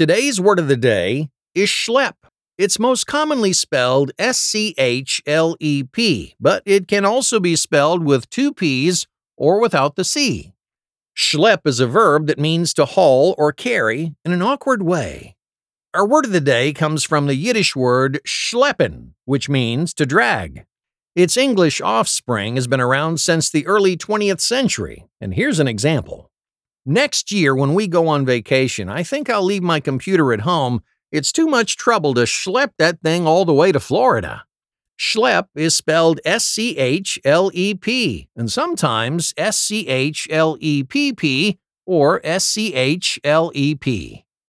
Today's word of the day is schlep. It's most commonly spelled S C H L E P, but it can also be spelled with two P's or without the C. Schlep is a verb that means to haul or carry in an awkward way. Our word of the day comes from the Yiddish word schleppen, which means to drag. Its English offspring has been around since the early 20th century, and here's an example. Next year, when we go on vacation, I think I'll leave my computer at home. It's too much trouble to schlep that thing all the way to Florida. Schlep is spelled S C H L E P, and sometimes S C H L E P P or S C H L E P.